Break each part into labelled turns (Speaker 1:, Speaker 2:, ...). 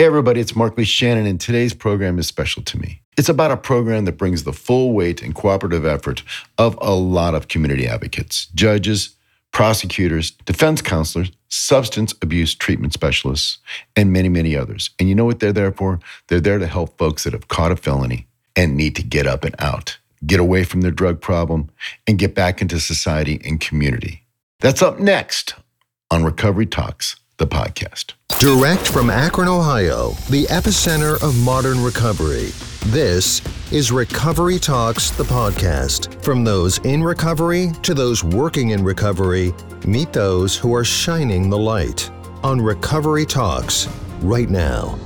Speaker 1: Hey, everybody, it's Mark Lee Shannon, and today's program is special to me. It's about a program that brings the full weight and cooperative effort of a lot of community advocates, judges, prosecutors, defense counselors, substance abuse treatment specialists, and many, many others. And you know what they're there for? They're there to help folks that have caught a felony and need to get up and out, get away from their drug problem, and get back into society and community. That's up next on Recovery Talks, the podcast.
Speaker 2: Direct from Akron, Ohio, the epicenter of modern recovery. This is Recovery Talks, the podcast. From those in recovery to those working in recovery, meet those who are shining the light on Recovery Talks right now.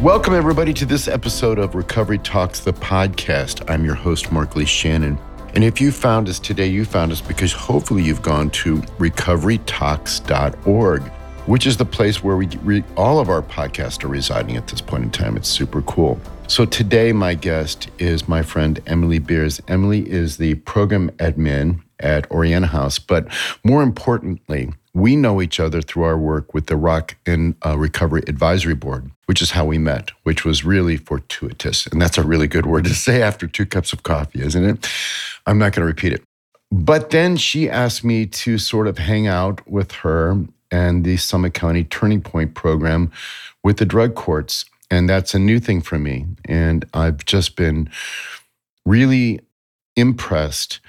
Speaker 1: Welcome, everybody, to this episode of Recovery Talks, the podcast. I'm your host, Mark Lee Shannon. And if you found us today, you found us because hopefully you've gone to recoverytalks.org, which is the place where we re- all of our podcasts are residing at this point in time. It's super cool. So today, my guest is my friend Emily Beers. Emily is the program admin at Oriana House, but more importantly, we know each other through our work with the Rock and uh, Recovery Advisory Board, which is how we met, which was really fortuitous. And that's a really good word to say after two cups of coffee, isn't it? I'm not going to repeat it. But then she asked me to sort of hang out with her and the Summit County Turning Point program with the drug courts. And that's a new thing for me. And I've just been really impressed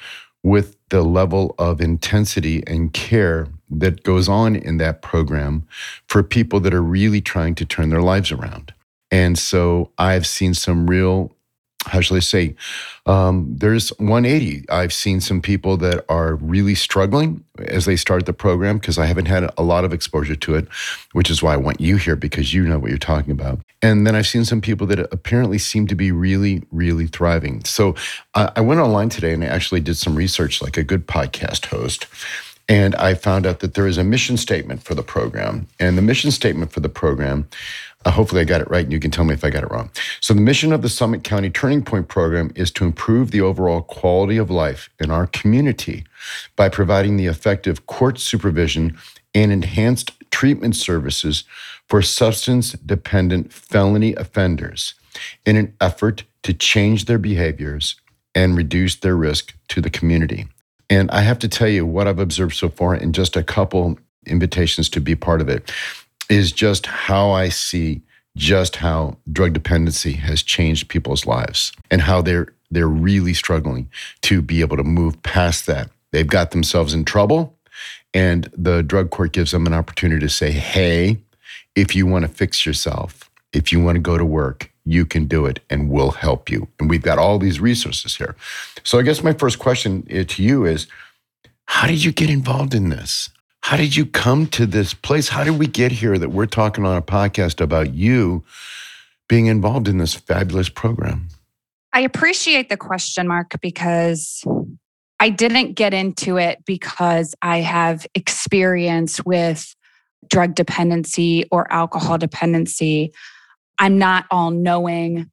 Speaker 1: with the level of intensity and care that goes on in that program for people that are really trying to turn their lives around. And so I've seen some real how shall I say? Um, there's 180. I've seen some people that are really struggling as they start the program because I haven't had a lot of exposure to it, which is why I want you here because you know what you're talking about. And then I've seen some people that apparently seem to be really, really thriving. So uh, I went online today and I actually did some research like a good podcast host. And I found out that there is a mission statement for the program. And the mission statement for the program uh, hopefully, I got it right, and you can tell me if I got it wrong. So, the mission of the Summit County Turning Point program is to improve the overall quality of life in our community by providing the effective court supervision and enhanced treatment services for substance dependent felony offenders in an effort to change their behaviors and reduce their risk to the community. And I have to tell you what I've observed so far in just a couple invitations to be part of it is just how I see just how drug dependency has changed people's lives and how they're they're really struggling to be able to move past that. They've got themselves in trouble and the drug court gives them an opportunity to say, "Hey, if you want to fix yourself, if you want to go to work, you can do it and we'll help you." And we've got all these resources here. So I guess my first question eh, to you is how did you get involved in this? How did you come to this place? How did we get here that we're talking on a podcast about you being involved in this fabulous program?
Speaker 3: I appreciate the question, Mark, because I didn't get into it because I have experience with drug dependency or alcohol dependency. I'm not all knowing.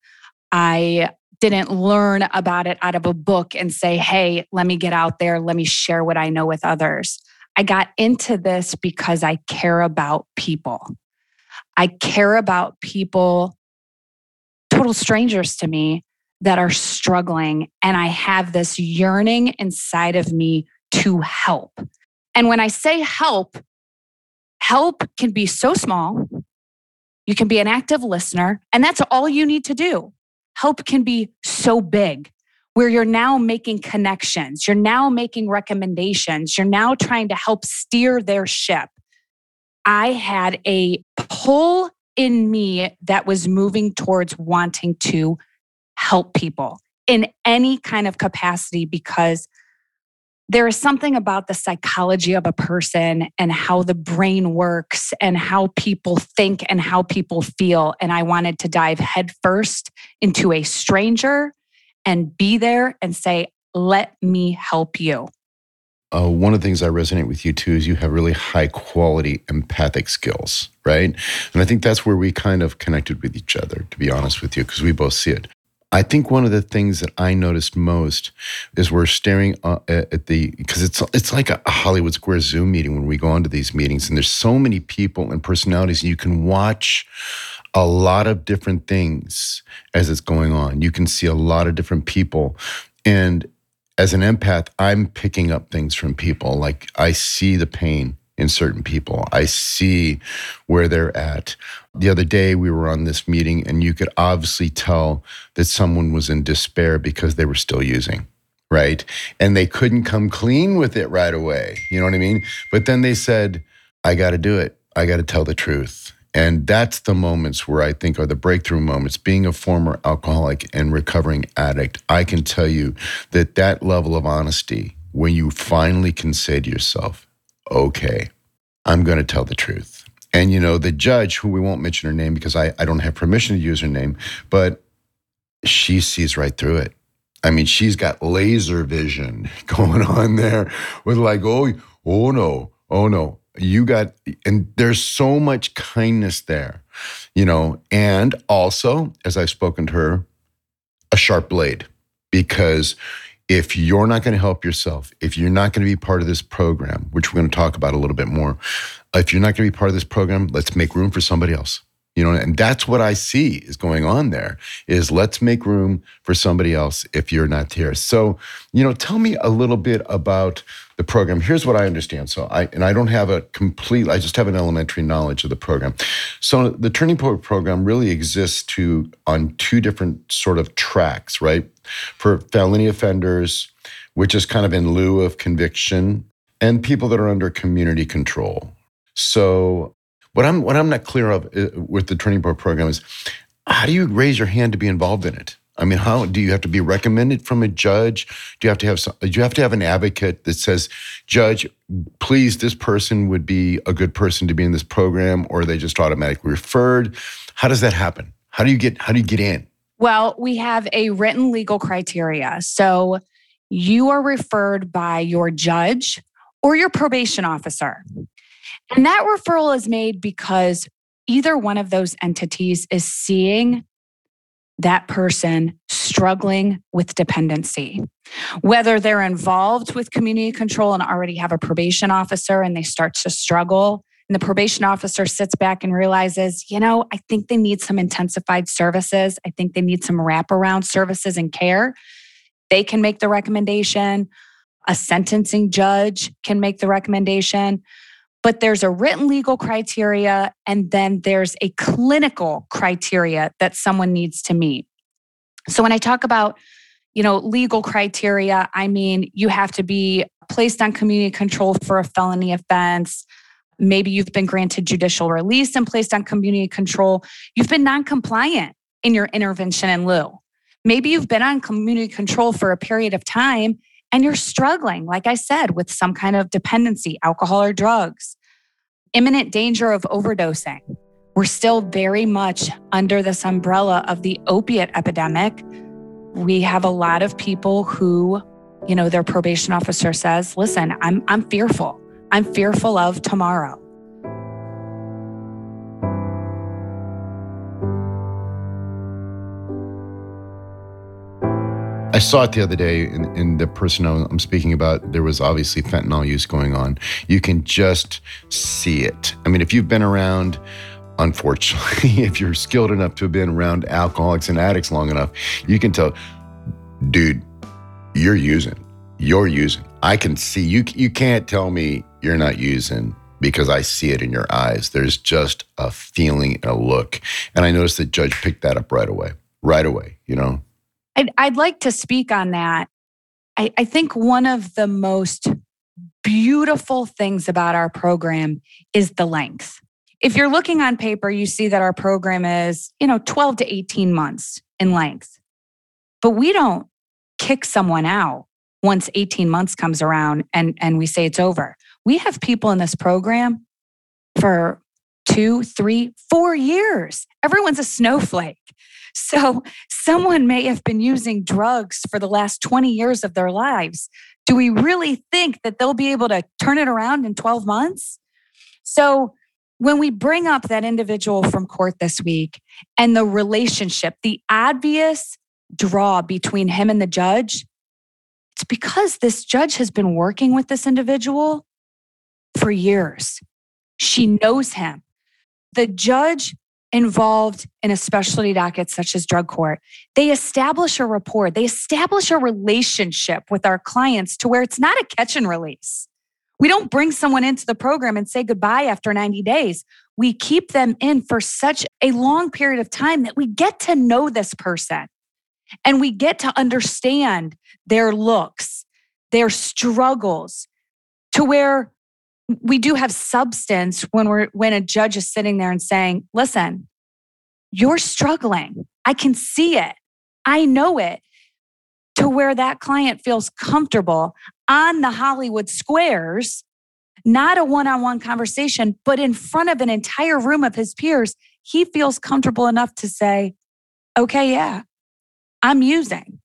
Speaker 3: I didn't learn about it out of a book and say, hey, let me get out there, let me share what I know with others. I got into this because I care about people. I care about people, total strangers to me, that are struggling. And I have this yearning inside of me to help. And when I say help, help can be so small. You can be an active listener, and that's all you need to do. Help can be so big where you're now making connections, you're now making recommendations, you're now trying to help steer their ship. I had a pull in me that was moving towards wanting to help people in any kind of capacity because there is something about the psychology of a person and how the brain works and how people think and how people feel. And I wanted to dive headfirst into a stranger and be there and say, let me help you.
Speaker 1: Uh, one of the things I resonate with you too is you have really high quality empathic skills, right? And I think that's where we kind of connected with each other, to be honest with you, because we both see it. I think one of the things that I noticed most is we're staring uh, at the because it's it's like a Hollywood Square Zoom meeting when we go onto these meetings, and there's so many people and personalities, and you can watch a lot of different things as it's going on. You can see a lot of different people, and as an empath, I'm picking up things from people. Like I see the pain in certain people. I see where they're at. The other day, we were on this meeting, and you could obviously tell that someone was in despair because they were still using, right? And they couldn't come clean with it right away. You know what I mean? But then they said, I got to do it. I got to tell the truth. And that's the moments where I think are the breakthrough moments. Being a former alcoholic and recovering addict, I can tell you that that level of honesty, when you finally can say to yourself, okay, I'm going to tell the truth. And, you know, the judge, who we won't mention her name because I, I don't have permission to use her name, but she sees right through it. I mean, she's got laser vision going on there with like, oh, oh no, oh no. You got, and there's so much kindness there, you know, and also, as I've spoken to her, a sharp blade because if you're not going to help yourself, if you're not going to be part of this program, which we're going to talk about a little bit more, if you're not going to be part of this program, let's make room for somebody else. You know, and that's what I see is going on there is let's make room for somebody else if you're not here. So, you know, tell me a little bit about the program. Here's what I understand. So I and I don't have a complete I just have an elementary knowledge of the program. So the Turning Point program really exists to on two different sort of tracks, right? For felony offenders, which is kind of in lieu of conviction, and people that are under community control. So what I'm what I'm not clear of uh, with the Turning Point program is how do you raise your hand to be involved in it? I mean, how do you have to be recommended from a judge? Do you have to have some, do you have to have an advocate that says, "Judge, please, this person would be a good person to be in this program," or they just automatically referred? How does that happen? How do you get how do you get in?
Speaker 3: Well, we have a written legal criteria. So you are referred by your judge or your probation officer. And that referral is made because either one of those entities is seeing that person struggling with dependency. Whether they're involved with community control and already have a probation officer and they start to struggle, and the probation officer sits back and realizes, you know, I think they need some intensified services. I think they need some wraparound services and care. They can make the recommendation. A sentencing judge can make the recommendation but there's a written legal criteria and then there's a clinical criteria that someone needs to meet. So when I talk about, you know, legal criteria, I mean you have to be placed on community control for a felony offense. Maybe you've been granted judicial release and placed on community control. You've been non-compliant in your intervention in lieu. Maybe you've been on community control for a period of time and you're struggling, like I said, with some kind of dependency, alcohol or drugs, imminent danger of overdosing. We're still very much under this umbrella of the opiate epidemic. We have a lot of people who, you know, their probation officer says, listen, I'm, I'm fearful. I'm fearful of tomorrow.
Speaker 1: I saw it the other day in, in, the person I'm speaking about. There was obviously fentanyl use going on. You can just see it. I mean, if you've been around, unfortunately, if you're skilled enough to have been around alcoholics and addicts long enough, you can tell, dude, you're using. You're using. I can see you. You can't tell me you're not using because I see it in your eyes. There's just a feeling, and a look, and I noticed that Judge picked that up right away. Right away, you know.
Speaker 3: I'd, I'd like to speak on that. I, I think one of the most beautiful things about our program is the length. If you're looking on paper, you see that our program is, you know, 12 to 18 months in length. But we don't kick someone out once 18 months comes around and, and we say it's over. We have people in this program for two, three, four years. Everyone's a snowflake. So someone may have been using drugs for the last 20 years of their lives. Do we really think that they'll be able to turn it around in 12 months? So when we bring up that individual from court this week and the relationship, the obvious draw between him and the judge, it's because this judge has been working with this individual for years. She knows him. The judge involved in a specialty docket such as drug court, they establish a rapport, they establish a relationship with our clients to where it's not a catch and release. We don't bring someone into the program and say goodbye after 90 days. We keep them in for such a long period of time that we get to know this person and we get to understand their looks, their struggles to where we do have substance when we're when a judge is sitting there and saying, "Listen, you're struggling. I can see it. I know it." To where that client feels comfortable on the Hollywood squares, not a one-on-one conversation, but in front of an entire room of his peers, he feels comfortable enough to say, "Okay, yeah. I'm using."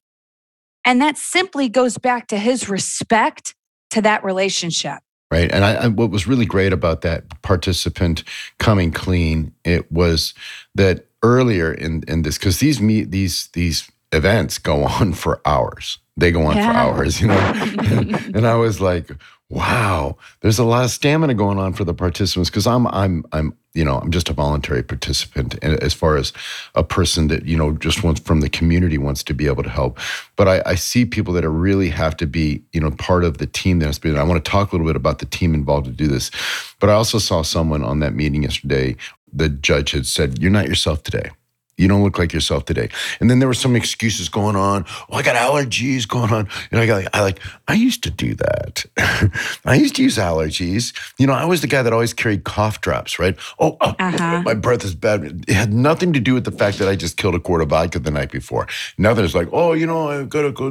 Speaker 3: And that simply goes back to his respect to that relationship
Speaker 1: right? And I, I, what was really great about that participant coming clean, it was that earlier in in this because these meet these these events go on for hours. They go on yeah. for hours, you know. and I was like, wow, there's a lot of stamina going on for the participants because I'm I'm I'm you know I'm just a voluntary participant eh, as far as a person that you know just wants from the community wants to be able to help. But I, I see people that are really have to be you know part of the team that has been. I want to talk a little bit about the team involved to do this. But I also saw someone on that meeting yesterday. The judge had said, "You're not yourself today." You don't look like yourself today. And then there were some excuses going on. Oh, I got allergies going on. And I got, I like, I used to do that. I used to use allergies. You know, I was the guy that always carried cough drops, right? Oh, oh uh-huh. my breath is bad. It had nothing to do with the fact that I just killed a quart of vodka the night before. Now there's like, oh, you know, I've got to go,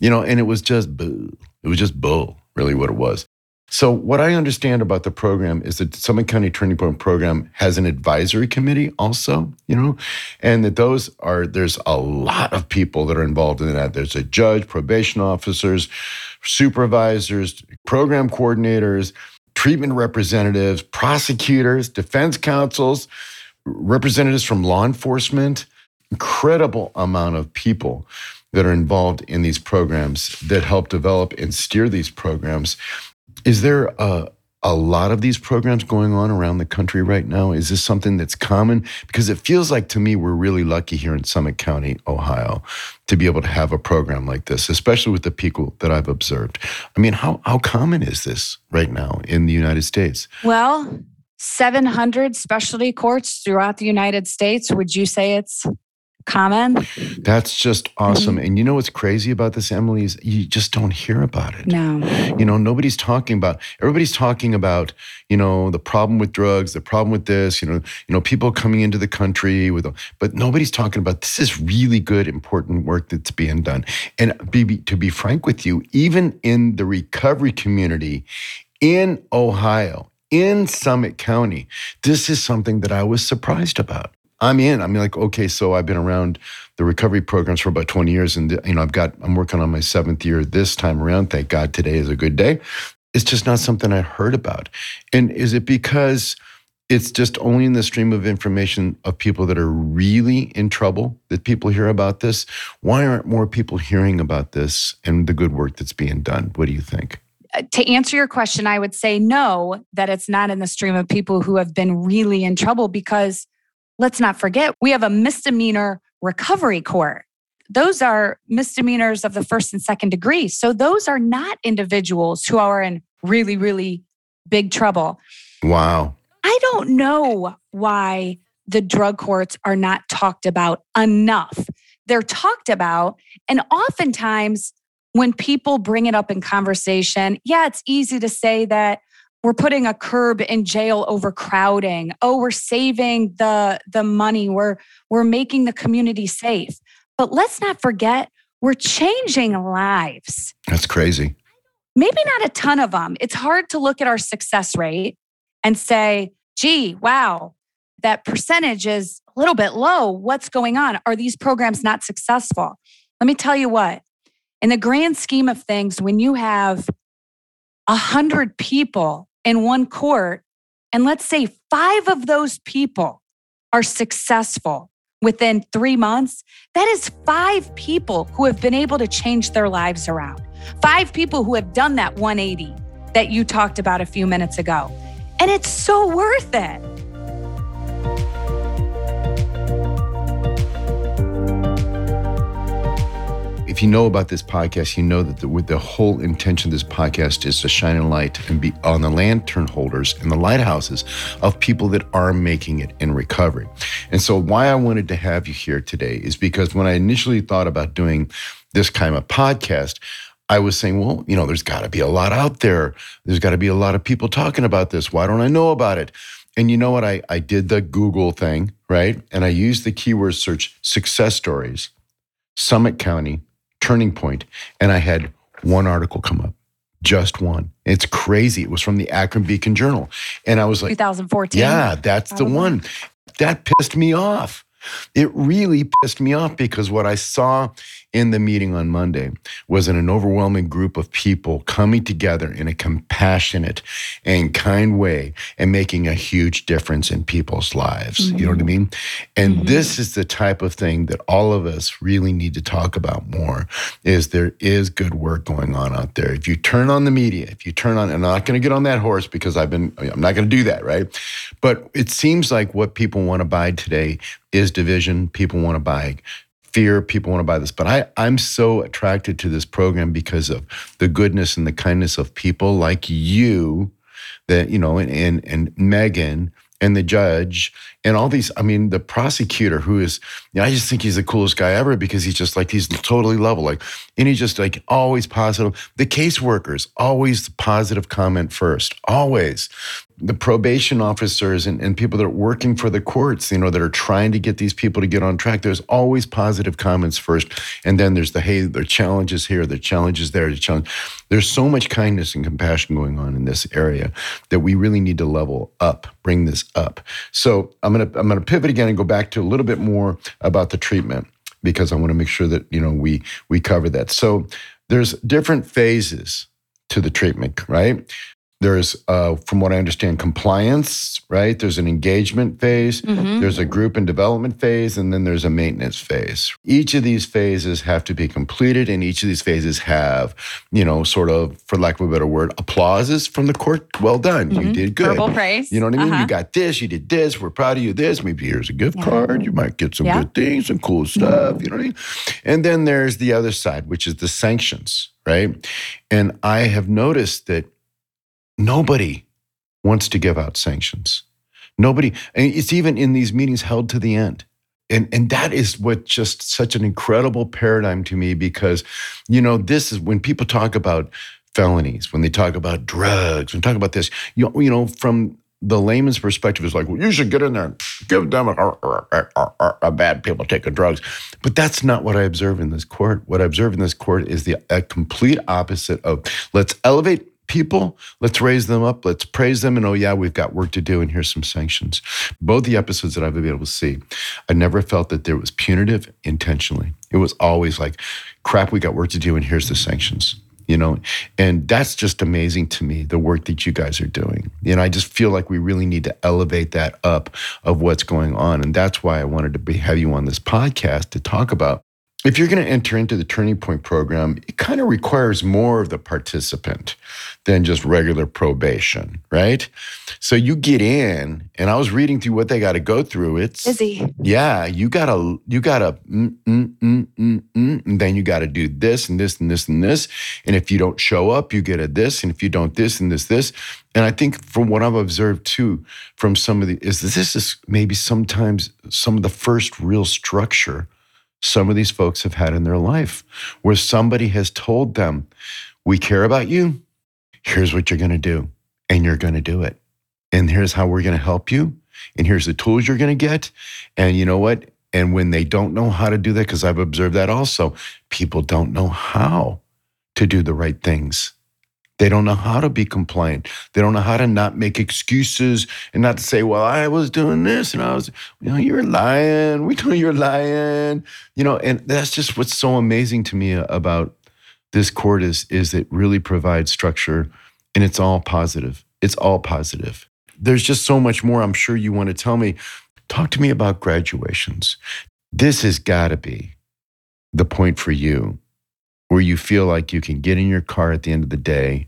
Speaker 1: you know, and it was just bull. It was just bull, really what it was. So, what I understand about the program is that Summit County Turning Point Program has an advisory committee also, you know, and that those are, there's a lot of people that are involved in that. There's a judge, probation officers, supervisors, program coordinators, treatment representatives, prosecutors, defense counsels, representatives from law enforcement, incredible amount of people that are involved in these programs that help develop and steer these programs. Is there a, a lot of these programs going on around the country right now? Is this something that's common? Because it feels like to me we're really lucky here in Summit County, Ohio, to be able to have a program like this, especially with the people that I've observed. I mean, how, how common is this right now in the United States?
Speaker 3: Well, 700 specialty courts throughout the United States. Would you say it's common.
Speaker 1: That's just awesome. Mm-hmm. And you know what's crazy about this, Emily, is you just don't hear about it.
Speaker 3: No.
Speaker 1: You know, nobody's talking about everybody's talking about, you know, the problem with drugs, the problem with this, you know, you know, people coming into the country with but nobody's talking about this is really good, important work that's being done. And be, to be frank with you, even in the recovery community in Ohio, in Summit County, this is something that I was surprised about. I'm in. I'm like, okay, so I've been around the recovery programs for about 20 years, and you know, I've got I'm working on my seventh year this time around. Thank God, today is a good day. It's just not something I heard about. And is it because it's just only in the stream of information of people that are really in trouble that people hear about this? Why aren't more people hearing about this and the good work that's being done? What do you think?
Speaker 3: Uh, to answer your question, I would say no, that it's not in the stream of people who have been really in trouble because let's not forget, we have a misdemeanor recovery court. Those are misdemeanors of the first and second degree. So those are not individuals who are in really, really big trouble.
Speaker 1: Wow.
Speaker 3: I don't know why the drug courts are not talked about enough. They're talked about, and oftentimes when people bring it up in conversation, yeah, it's easy to say that we're putting a curb in jail overcrowding. Oh we're saving the the money. We're we're making the community safe. But let's not forget we're changing lives.
Speaker 1: That's crazy.
Speaker 3: Maybe not a ton of them it's hard to look at our success rate and say gee wow that percentage is a little bit low. What's going on? Are these programs not successful? Let me tell you what. In the grand scheme of things when you have a hundred people in one court, and let's say five of those people are successful, within three months, that is five people who have been able to change their lives around. Five people who have done that 180 that you talked about a few minutes ago. And it's so worth it.
Speaker 1: If you know about this podcast, you know that the, with the whole intention of this podcast is to shine a light and be on the lantern holders and the lighthouses of people that are making it in recovery. And so, why I wanted to have you here today is because when I initially thought about doing this kind of podcast, I was saying, well, you know, there's got to be a lot out there. There's got to be a lot of people talking about this. Why don't I know about it? And you know what? I, I did the Google thing, right? And I used the keyword search success stories, Summit County, turning point, and I had one article come up, just one. It's crazy. It was from the Akron Beacon Journal, and I was like,
Speaker 3: 2014.
Speaker 1: Yeah, that's the one. That pissed me off. It really pissed me off because what I saw in the meeting on Monday was an overwhelming group of people coming together in a compassionate and kind way and making a huge difference in people's lives. Mm-hmm. You know what I mean? And mm-hmm. this is the type of thing that all of us really need to talk about more is there is good work going on out there. If you turn on the media, if you turn on, I'm not going to get on that horse because I've been, I'm not going to do that, right? But it seems like what people want to buy today is division. People want to buy fear people want to buy this but I, i'm so attracted to this program because of the goodness and the kindness of people like you that you know and and, and megan and the judge and all these i mean the prosecutor who is you know, i just think he's the coolest guy ever because he's just like he's totally level like and he's just like always positive the caseworkers always the positive comment first always the probation officers and, and people that are working for the courts, you know, that are trying to get these people to get on track, there's always positive comments first. And then there's the, hey, there are challenges here, there are challenges there. There's so much kindness and compassion going on in this area that we really need to level up, bring this up. So I'm gonna I'm gonna pivot again and go back to a little bit more about the treatment because I want to make sure that, you know, we we cover that. So there's different phases to the treatment, right? There's, uh, from what I understand, compliance, right? There's an engagement phase, mm-hmm. there's a group and development phase, and then there's a maintenance phase. Each of these phases have to be completed, and each of these phases have, you know, sort of, for lack of a better word, applauses from the court. Well done, mm-hmm. you did good.
Speaker 3: Verbal praise.
Speaker 1: You know what I mean? Uh-huh. You got this, you did this. We're proud of you. This, maybe here's a gift yeah. card. You might get some yeah. good things, some cool stuff. You know what I mean? And then there's the other side, which is the sanctions, right? And I have noticed that Nobody wants to give out sanctions. Nobody, it's even in these meetings held to the end. And, and that is what just such an incredible paradigm to me because, you know, this is when people talk about felonies, when they talk about drugs, when talk about this, you, you know, from the layman's perspective is like, well, you should get in there and give them a, a, a, a, bad people taking drugs. But that's not what I observe in this court. What I observe in this court is the complete opposite of let's elevate people. Let's raise them up. Let's praise them. And oh, yeah, we've got work to do. And here's some sanctions. Both the episodes that I've been able to see, I never felt that there was punitive intentionally. It was always like, crap, we got work to do. And here's the sanctions. You know, and that's just amazing to me, the work that you guys are doing. Know, I just feel like we really need to elevate that up of what's going on. And that's why I wanted to be, have you on this podcast to talk about if you're going to enter into the Turning Point program, it kind of requires more of the participant than just regular probation, right? So you get in, and I was reading through what they got to go through. It's
Speaker 3: busy.
Speaker 1: Yeah, you gotta, you gotta, mm, mm, mm, mm, mm, and then you got to do this and this and this and this. And if you don't show up, you get a this, and if you don't this and this this. And I think from what I've observed too, from some of the is this is maybe sometimes some of the first real structure some of these folks have had in their life where somebody has told them, We care about you. Here's what you're going to do. And you're going to do it. And here's how we're going to help you. And here's the tools you're going to get. And you know what? And when they don't know how to do that, because I've observed that also, people don't know how to do the right things. They don't know how to be compliant. They don't know how to not make excuses and not to say, well, I was doing this and I was, you know, you're lying. We know you're lying. You know, and that's just what's so amazing to me about this court is, is it really provides structure and it's all positive. It's all positive. There's just so much more I'm sure you want to tell me. Talk to me about graduations. this has got to be the point for you where you feel like you can get in your car at the end of the day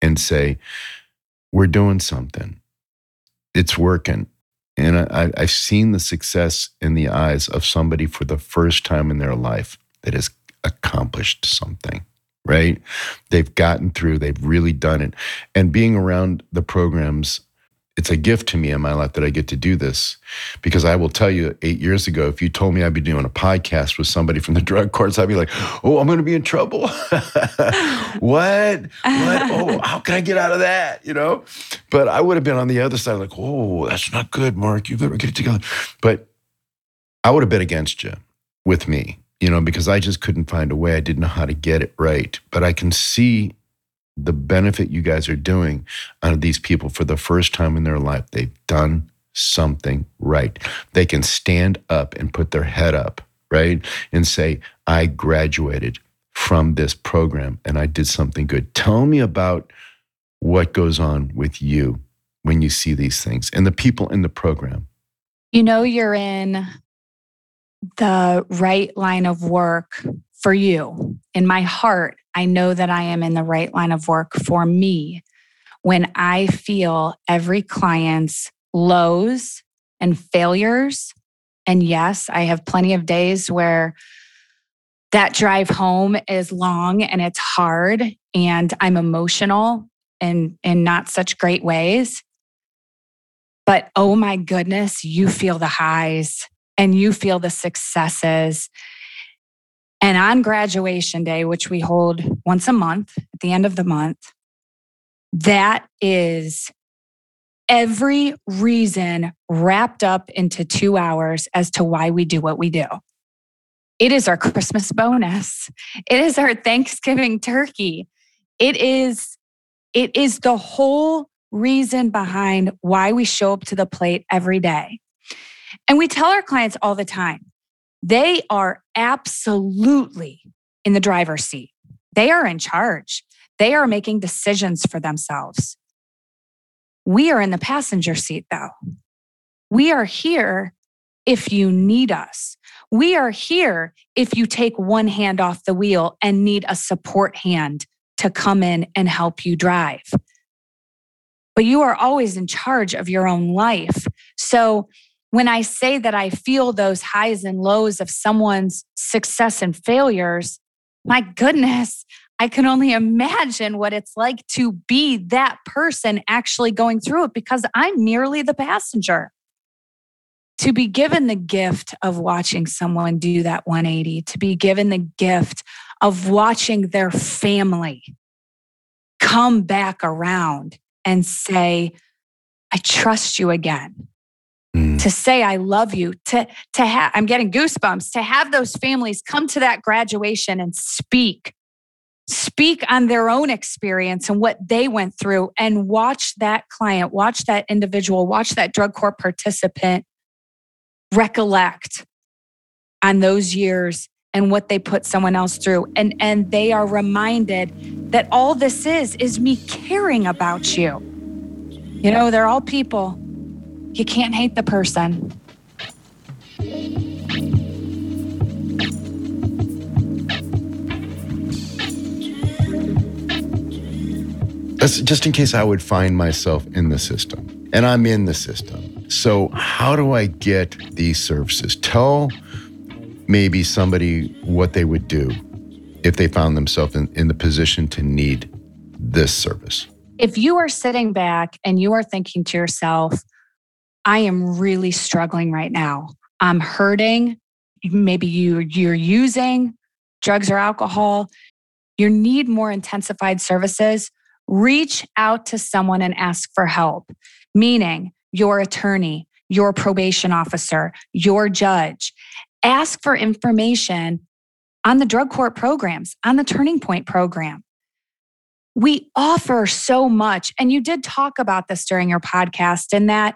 Speaker 1: and say, We're doing something. It's working. And I, have seen the success in the eyes of somebody for the first time in their life that has accomplished something, right? They've gotten through, they've really done it. And being around the programs it's a gift to me in my life that I get to do this because I will tell you, eight years ago, if you told me I'd be doing a podcast with somebody from the drug courts, I'd be like, oh, I'm going to be in trouble. what? What? Oh, how can I get out of that? You know? But I would have been on the other side, like, oh, that's not good, Mark. You better get it together. But I would have been against you with me, you know, because I just couldn't find a way. I didn't know how to get it right. But I can see the benefit you guys are doing on these people for the first time in their life. They've done something right. They can stand up and put their head up, right? And say, I graduated from this program and I did something good. Tell me about what goes on with you when you see these things and the people in the program.
Speaker 3: You know, you're in the right line of work for you. In my heart, I know that I am in the right line of work for me when I feel every client's lows and failures. And yes, I have plenty of days where that drive home is long and it's hard and I'm emotional and in not such great ways. But oh my goodness, you feel the highs and you feel the successes and on graduation day, which we hold once a month at the end of the month, that is every reason wrapped up into two hours as to why we do what we do. It is our Christmas bonus. It is our Thanksgiving turkey. It is it is the whole reason behind why we show up to the plate every day. And we tell our clients all the time, they are absolutely in the driver's seat. They are in charge. They are making decisions for themselves. We are in the passenger seat, though. We are here if you need us. We are here if you take one hand off the wheel and need a support hand to come in and help you drive. But you are always in charge of your own life. So when I say that I feel those highs and lows of someone's success and failures, my goodness, I can only imagine what it's like to be that person actually going through it because I'm merely the passenger. To be given the gift of watching someone do that 180, to be given the gift of watching their family come back around and say, I trust you again. Mm. to say I love you, to to have I'm getting goosebumps to have those families come to that graduation and speak speak on their own experience and what they went through and watch that client, watch that individual, watch that drug court participant recollect on those years and what they put someone else through and and they are reminded that all this is is me caring about you. You know, they're all people you can't hate the person.
Speaker 1: That's just in case I would find myself in the system. And I'm in the system. So, how do I get these services? Tell maybe somebody what they would do if they found themselves in, in the position to need this service.
Speaker 3: If you are sitting back and you are thinking to yourself, I am really struggling right now. I'm hurting. Maybe you you're using drugs or alcohol. You need more intensified services. Reach out to someone and ask for help, meaning your attorney, your probation officer, your judge. Ask for information on the drug court programs, on the Turning Point program. We offer so much. And you did talk about this during your podcast, in that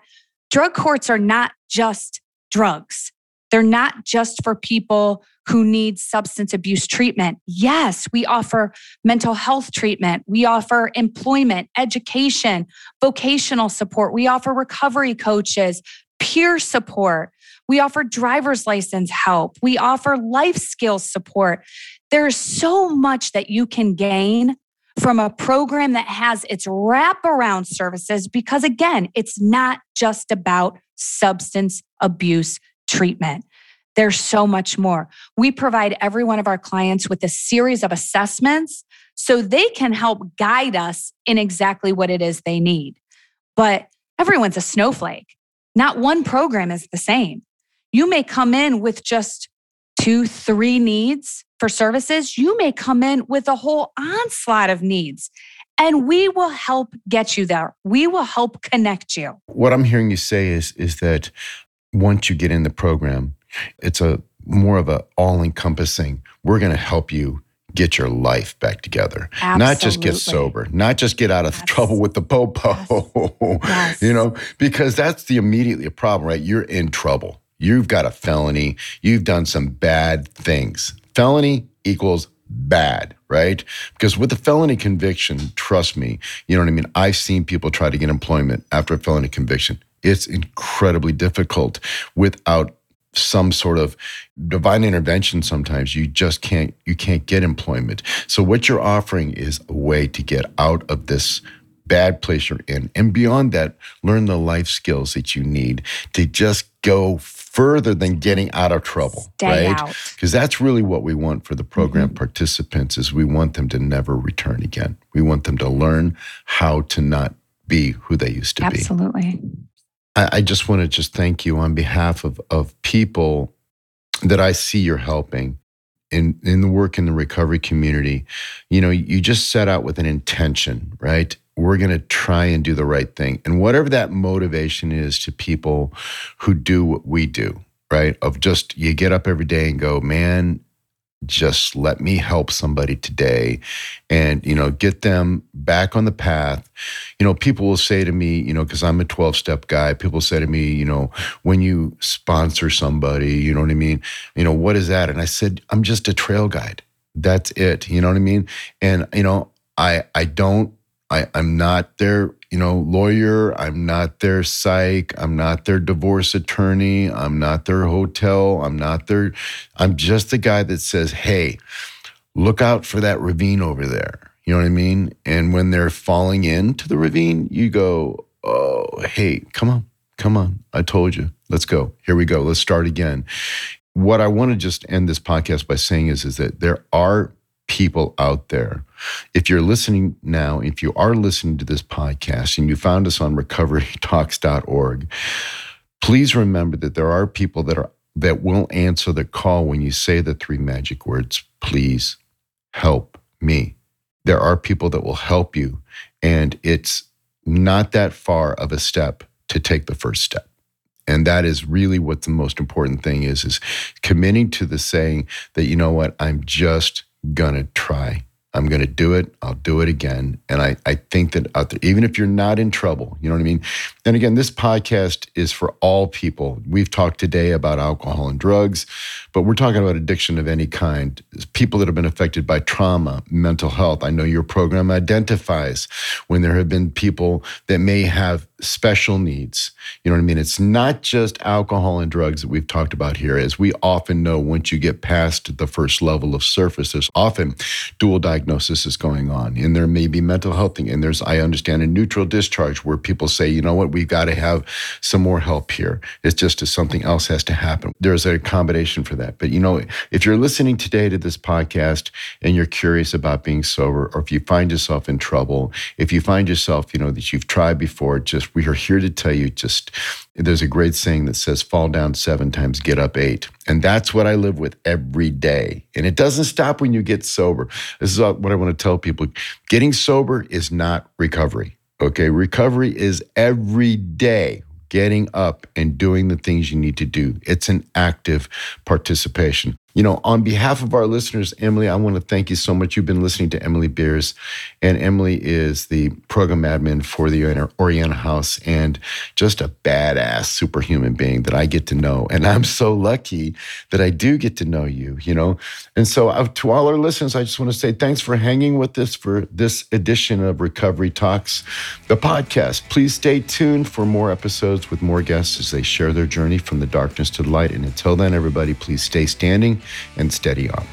Speaker 3: drug courts are not just drugs. They're not just for people who need substance abuse treatment. Yes, we offer mental health treatment. We offer employment, education, vocational support. We offer recovery coaches, peer support. We offer driver's license help. We offer life skills support. There's so much that you can gain from a program that has its wraparound services because, again, it's not just about substance abuse treatment. There's so much more. We provide every one of our clients with a series of assessments so they can help guide us in exactly what it is they need. But everyone's a snowflake. Not one program is the same. You may come in with just two, three needs for services. You may come in with a whole onslaught of needs, and we will help get you there. We will help connect you.
Speaker 1: What I'm hearing you say is, is that once you get in the program, it's a more of a all encompassing, we're going to help you get your life back together.
Speaker 3: Absolutely.
Speaker 1: Not just get sober, not just get out of yes. trouble with the popo, yes. you know, because that's the immediately a problem, right? You're in trouble. You've got a felony. You've done some bad things. Felony equals bad, right? Because with a felony conviction, trust me, you know what I mean? I've seen people try to get employment after a felony conviction. It's incredibly difficult without some sort of divine intervention sometimes you just can't you can't get employment so what you're offering is a way to get out of this bad place you're in and beyond that learn the life skills that you need to just go further than getting out of trouble
Speaker 3: Stay
Speaker 1: right because that's really what we want for the program mm-hmm. participants is we want them to never return again we want them to learn how to not be who they used to
Speaker 3: absolutely.
Speaker 1: be absolutely I, I just want to just thank you on behalf of, of people that I see you're helping in, in the work in the recovery community. You know, you just set out with an intention, right? We're going to try and do the right thing. And whatever that motivation is to people who do what we do, right? Of just you get up every day and go, man, just let me help somebody today and you know get them back on the path. You know people will say to me you know because i'm a 12 step guy people say to me you know when you sponsor somebody you know what i mean? You know what is that? And i said i'm just a trail guide. That's it. You know what i mean? And you know i i don't I, I'm not their, you know, lawyer. I'm not their psych. I'm not their divorce attorney. I'm not their hotel. I'm not their. I'm just the guy that says, "Hey, look out for that ravine over there." You know what I mean? And when they're falling into the ravine, you go, "Oh, hey, come on, come on! I told you. Let's go. Here we go. Let's start again." What I want to just end this podcast by saying is, is that there are people out there. If you're listening now, if you are listening to this podcast and you found us on recoverytalks.org, please remember that there are people that are that will answer the call when you say the three magic words, please help me. There are people that will help you and it's not that far of a step to take the first step and that is really what the most important thing is is committing to the saying that you know what i'm just gonna try. I'm going to do it. I'll do it again. And I, I think that out there, even if you're not in trouble, you know what I mean? And again, this podcast is for all people. We've talked today about alcohol and drugs, but we're talking about addiction of any kind. People that have been affected by trauma, mental health. I know your program identifies when there have been people that may have special needs. You know what I mean? It's not just alcohol and drugs that we've talked about here. As we often know, once you get past the first level of surface, there's often dual diagnosis is going on. And there may be mental health thing. And there's, I understand, a neutral discharge where people say, you know what, we've got to have some more help here. It's just as something else has to happen. There's a combination for that. But you know, if you're listening today to this podcast and you're curious about being sober, or if you find yourself in trouble, if you find yourself, you know, that you've tried before, just we are here to tell you just there's a great saying that says fall down seven times, get up eight. And that's what I live with every day. And it doesn't stop when you get sober. This is what I want to tell people. Getting sober is not recovery. Okay, recovery is every day getting up and doing the things you need to do. It's an active participation. You know, on behalf of our listeners, Emily, I want to thank you so much. You've been listening to Emily Beers, and Emily is the program admin for the Oriana House and just a badass superhuman being that I get to know. And I'm so lucky that I do get to know you, you know. And so, uh, to all our listeners, I just want to say thanks for hanging with us for this edition of Recovery Talks, the podcast. Please stay tuned for more episodes with more guests as they share their journey from the darkness to the light. And until then, everybody, please stay standing and steady on.